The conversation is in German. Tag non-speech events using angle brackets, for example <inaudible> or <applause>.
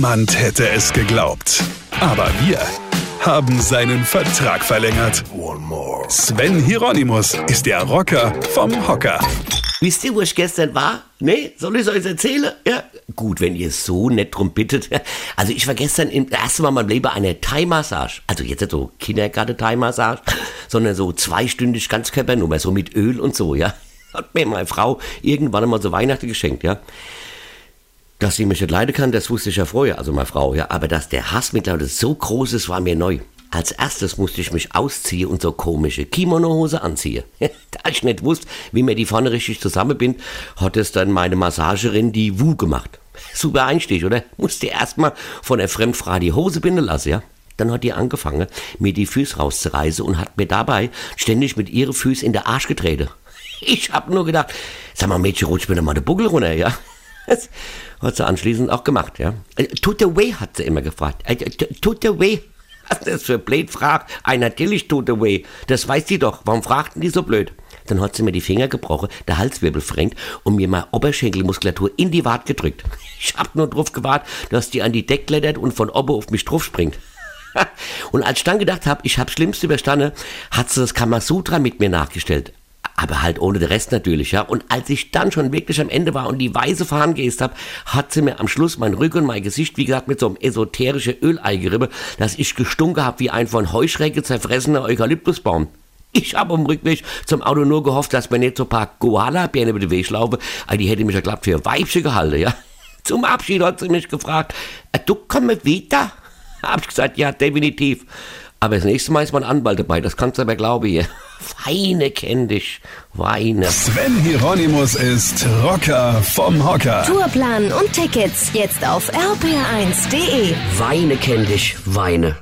Niemand hätte es geglaubt. Aber wir haben seinen Vertrag verlängert. Sven Hieronymus ist der Rocker vom Hocker. Wisst ihr, wo ich gestern war? Nee, soll ich es euch erzählen? Ja, gut, wenn ihr so nett drum bittet. <laughs> Also ich war gestern im ersten Mal in meinem Leben eine Thai-Massage. Also jetzt nicht so Kindergarten-Thai-Massage, <laughs> sondern so zweistündig Ganzkörpernummer, so mit Öl und so, ja. <laughs> Hat mir meine Frau irgendwann einmal so Weihnachten geschenkt, ja. Dass sie mich nicht leiden kann, das wusste ich ja vorher, also meine Frau, ja. Aber dass der Hass mittlerweile so groß ist, war mir neu. Als erstes musste ich mich ausziehen und so komische Kimonohose anziehen. <laughs> da ich nicht wusste, wie mir die vorne richtig zusammenbindet, hat es dann meine Massagerin die Wu gemacht. Super Einstich, oder? Musste erstmal von der Fremdfrau die Hose binden lassen, ja? Dann hat die angefangen, mir die Füße rauszureißen und hat mir dabei ständig mit ihren Füßen in der Arsch getreten. <laughs> Ich hab nur gedacht, sag mal, Mädchen, rutsch mir doch mal den Buckel runter, ja? Das hat sie anschließend auch gemacht, ja? Äh, Tut weh, hat sie immer gefragt. Äh, Tut weh? <laughs> Was das für blöd fragt? Ei, natürlich tut weh. Das weiß sie doch. Warum fragten die so blöd? Dann hat sie mir die Finger gebrochen, der Halswirbel verrenkt und mir mal Oberschenkelmuskulatur in die Wart gedrückt. <laughs> Ich hab nur drauf gewartet, dass die an die Deck klettert und von oben auf mich drauf springt. <laughs> Und als ich dann gedacht habe, ich habe Schlimmste überstanden, hat sie das Kamasutra mit mir nachgestellt. Aber halt ohne den Rest natürlich, ja. Und als ich dann schon wirklich am Ende war und die Fahnen gegessen habe, hat sie mir am Schluss mein Rücken und mein Gesicht, wie gesagt, mit so einem esoterischen Ölei gerieben, dass ich gestunken habe wie ein von Heuschrecke zerfressener Eukalyptusbaum. Ich habe am Rückweg zum Auto nur gehofft, dass mir nicht so ein paar Koala-Bären über den Weg laufen, die hätte mich ja glatt für Weibchen gehalten, ja. <laughs> Zum Abschied hat sie mich gefragt, "Äh, du kommst wieder? <laughs> Hab ich gesagt, ja, definitiv. Aber das nächste Mal ist mein Anwalt dabei, das kannst du aber glauben hier. <laughs> Weine kenn dich, weine. Sven Hieronymus ist Rocker vom Hocker. Tourplan und Tickets jetzt auf rpr1.de. Weine kenn dich, weine.